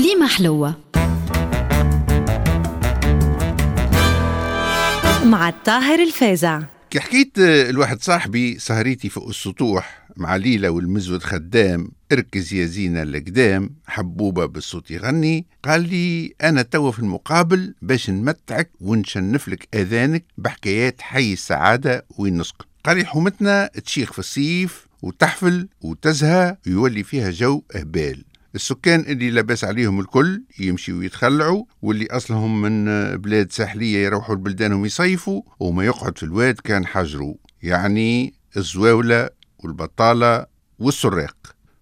كليمة حلوة. مع الطاهر الفازع. كي حكيت الواحد صاحبي سهريتي فوق السطوح مع ليلى والمزود خدام اركز يا زينة لقدام حبوبة بالصوت يغني. قال لي أنا توا في المقابل باش نمتعك ونشنف لك أذانك بحكايات حي السعادة وين نسكن قال لي حومتنا تشيخ في الصيف وتحفل وتزهى ويولي فيها جو أهبال. السكان اللي لاباس عليهم الكل يمشي ويتخلعوا واللي أصلهم من بلاد ساحلية يروحوا لبلدانهم يصيفوا وما يقعد في الواد كان حجروا يعني الزواولة والبطالة والسراق.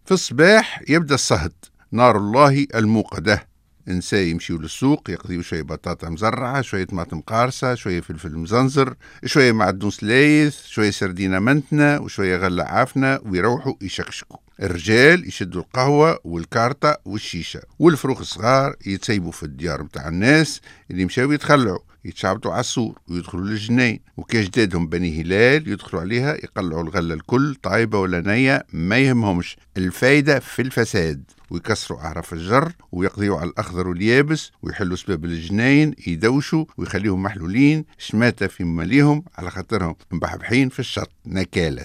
في الصباح يبدأ الصهد. نار الله الموقدة. نساء يمشيوا للسوق يقضيوا شوية بطاطا مزرعة شوية طماطم قارصة شوية فلفل مزنزر شوية معدنوس سلايث شوية سردينة منتنة وشوية غلة عافنة ويروحوا يشكشكوا. الرجال يشدوا القهوة والكارتة والشيشة والفروخ الصغار يتسيبوا في الديار متاع الناس اللي مشاو يتخلعوا يتشعبطوا على السور ويدخلوا للجنين وكاجدادهم بني هلال يدخلوا عليها يقلعوا الغلة الكل طايبة ولا نية ما يهمهمش. الفايدة في الفساد ويكسروا أعراف الجر ويقضيوا على الأخضر واليابس ويحلوا سباب الجنين يدوشوا ويخليهم محلولين شماتة في ماليهم على خاطرهم. مبحبحين في الشط نكالة.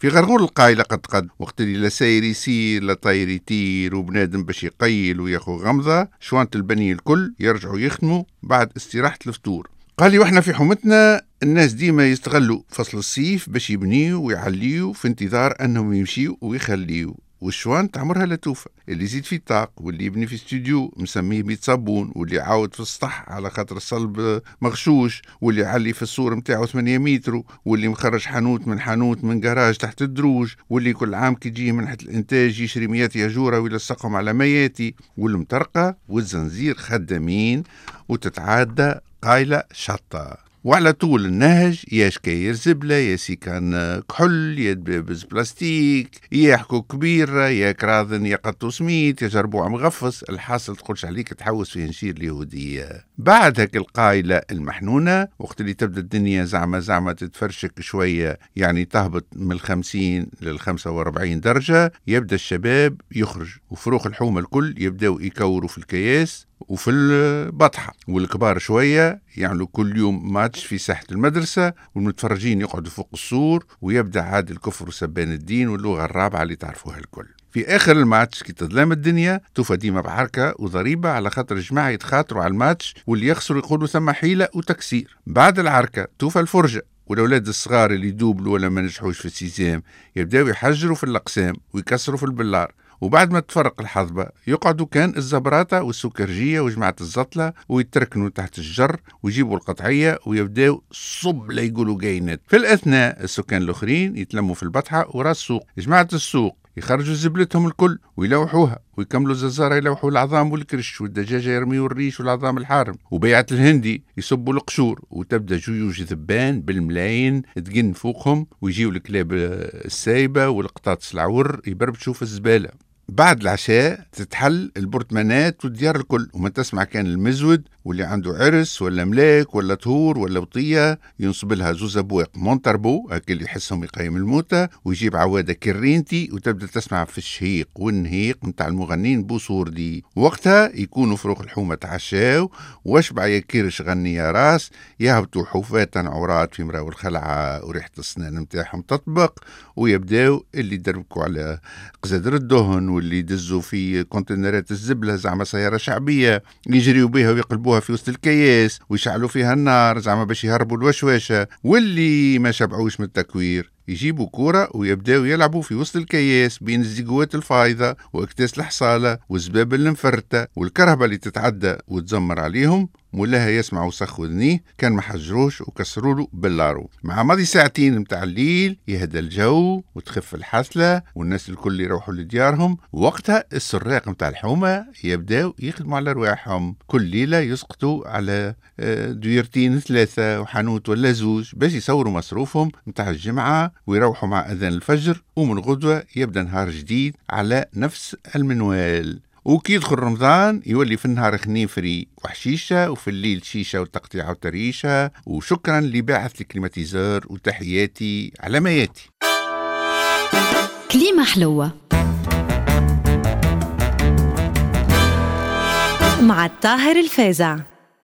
في غرغور القايلة قد قد وقت اللي لا ساير يسير لا طاير يطير وبنادم باش يقيل وياخو غمضة شوانط البني الكل يرجعوا يخدموا بعد استراحة الفطور. قال لي وإحنا في حومتنا الناس ديما يستغلوا فصل الصيف باش يبنيوا ويعليوا في انتظار انهم يمشيوا ويخليوا والشوانط عمرها لا توفى. اللي يزيد في طاق واللي يبني في استوديو مسميه بيت صابون واللي يعاود في السطح على خاطر الصلب مغشوش واللي يعلي في السور نتاعو 8 متر واللي مخرج حانوت من حانوت من جراج تحت الدروج واللي كل عام كي يجي منحة الإنتاج يشري مئات ياجورة ويلصقهم على مياتي. والمطرقة والزنزير خدامين وتتعدى قايلة شطة. وعلى طول النهج يا شكاير زبلة يا سيكان كحل يا دبابز بلاستيك يا حكو كبيرة يا كراذن يا قطو سميت يا جربوع مغفص الحاصل تقولش عليك تحوس في نشير اليهودية. بعد هيك القايلة المحنونة وقت اللي تبدأ الدنيا زعما زعما تتفرشك شوية يعني تهبط من الخمسين للخمسة وأربعين درجة يبدأ الشباب يخرج. وفروخ الحومة الكل يبداو يكوروا في الكياس. وفي البطحة. والكبار شوية يعملوا كل يوم ماتش في ساحة المدرسة والمتفرجين يقعدوا فوق السور ويبدأ عاد الكفر وسبان الدين واللغة الرابعة اللي تعرفوها الكل. في آخر الماتش كي تظلم الدنيا توفى ديما بعركة وضريبة على خاطر الجماعه يتخاطروا على الماتش واللي يخسروا يقولوا ثم حيلة وتكسير. بعد العركة توفى الفرجة والأولاد الصغار اللي دوبلوا ولا ما نجحوش في ال sixième يبداو يحجروا في الأقسام ويكسروا في البلار. وبعد ما تفرق الحظبة يقعدوا كان الزبراطة والسكرجية وجماعة الزطلة ويتركنوا تحت الجر ويجيبوا القطعية ويبداو صب لا يقولوا جاينات في الأثناء السكان الآخرين يتلموا في البطحة وراء السوق. جماعة السوق يخرجوا زبلتهم الكل ويلوحوها ويكملوا الجزارة يلوحوا العظام والكرش والدجاجة يرميوا الريش والعظام الحارم. وبيعة الهندي يصبوا القشور وتبدأ جيوش ذبان بالملايين تقن فوقهم ويجيوا الكلاب السايبة والقطاطس العور يبربشوا في الزبالة. بعد العشاء تتحل البرطمانات والديار الكل. وما تسمع كان المزود واللي عنده عرس ولا ملاك ولا طهور ولا بطية ينصب لها زوز أبواق Montarbo هكا اللي يحسهم يقيم الموتى ويجيب عوادة كرينتي وتبدأ تسمع في الشهيق والنهيق نتاع المغنين بوصوردي وقتها يكونوا فروخ الحومة تعشاو واشبع يا كرش غني يا راس؟ يهبطوا حفاة عورات في مراو الخلعة وريحة السنان نتاعهم تطبق ويبداو اللي يدربكوا على قزادر الدهن واللي يدزوا في كونتينرات الزبلة زعما سيارة شعبية يجريوا بها ويقلبوها في وسط الكياس ويشعلوا فيها النار زعما باش يهربوا الوشواشة واللي ما شبعوش من التكوير. يجيبوا كورة ويبداو يلعبوا في وسط الكياس بين الزيقوات الفايضة وأكتاس الحصالة والزباب المفرتة والكرهبة اللي تتعدى وتزمر عليهم مولاها يسمع وسخ وذنيه كان ما حجروش باللارو مع ماضي ساعتين متاع الليل يهدى الجو وتخف الحسلة والناس الكل يروحوا لديارهم وقتها السراق متاع الحومة يبداو يخدموا على رواحهم. كل ليلة يسقطوا على آه، دويرتين ثلاثة وحانوت ولا زوج باش يصوروا مصروفهم متاع الجمعة ويروحوا مع أذان الفجر ومن غدوة يبدأ نهار جديد على نفس المنوال. وكي يدخل رمضان يولي في النهار خنيفري وحشيشة وفي الليل شيشة وتقطيعة وتريشة وشكرا لباعث ال climatiseur وتحياتي على ما ياتي. كليمة حلوة. مع الطاهر الفازع.